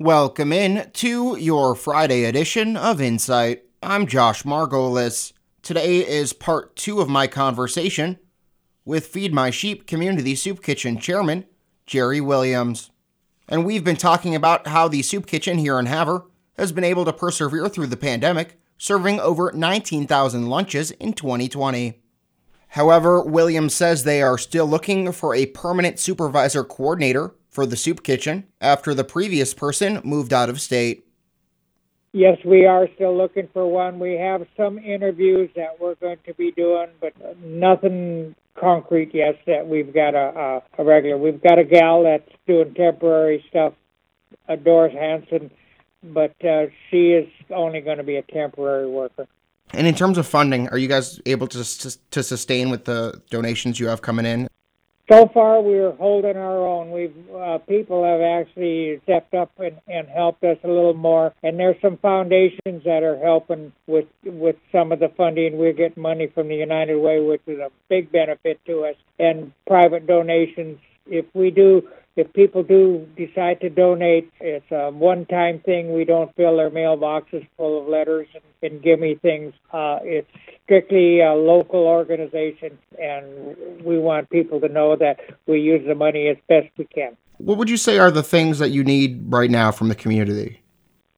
Welcome in to your Friday edition of Insight. I'm Josh Margolis. Today is part two of my conversation with Feed My Sheep Community Soup Kitchen Chairman Jerry Williams. And we've been talking about how the soup kitchen here in Havre has been able to persevere through the pandemic, serving over 19,000 lunches in 2020. However, Williams says they are still looking for a permanent supervisor coordinator for the soup kitchen after the previous person moved out of state. Yes, we are still looking for one. We have some interviews that we're going to be doing, but nothing concrete yet that we've got a, a, a regular. We've got a gal that's doing temporary stuff, Doris Hanson, but uh, she is only going to be a temporary worker. And in terms of funding, are you guys able to to sustain with the donations you have coming in? So far we're holding our own. We've uh, people have actually stepped up and, and helped us a little more, and there's some foundations that are helping with with some of the funding. We're getting money from the United Way, which is a big benefit to us, and private donations. If we do if people do decide to donate, it's a one-time thing. We don't fill their mailboxes full of letters and, and give me things. Uh, it's strictly a local organization, and we want people to know that we use the money as best we can. What would you say are the things that you need right now from the community?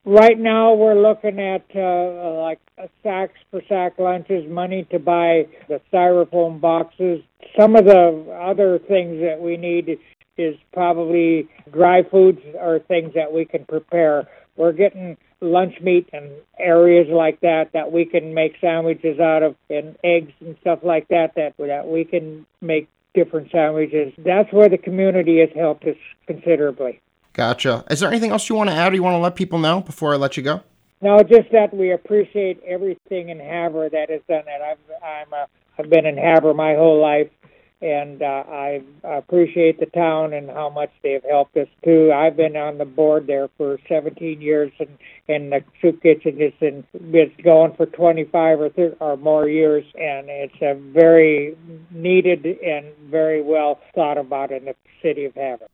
Right now, we're looking at uh, like sacks for sack lunches, money to buy the styrofoam boxes. Some of the other things that we need is probably dry foods or things that we can prepare. We're getting lunch meat and areas like that that we can make sandwiches out of and eggs and stuff like that that that we can make different sandwiches. That's where the community has helped us considerably. Gotcha. Is there anything else you want to add or you want to let people know before I let you go? No, just that we appreciate everything in Havre that has done that. I've I'm a, I've been in Havre my whole life and uh, I appreciate the town and how much they've helped us too. I've been on the board there for 17 years, and and the soup kitchen has been it's going for 25 or 30 or more years, and it's a very needed and very well thought about in the city of Havre.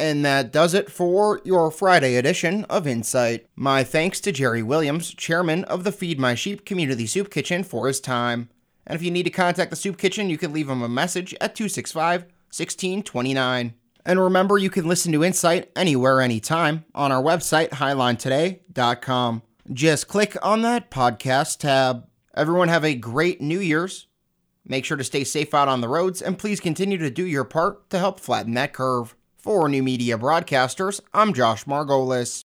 And that does it for your Friday edition of Insight. My thanks to Jerry Williams, chairman of the Feed My Sheep Community Soup Kitchen, for his time. And if you need to contact the Soup Kitchen, you can leave them a message at 265 1629. And remember, you can listen to Insight anywhere, anytime on our website, hilinetoday.com. Just click on that podcast tab. Everyone have a great New Year's. Make sure to stay safe out on the roads and please continue to do your part to help flatten that curve. For New Media Broadcasters, I'm Josh Margolis.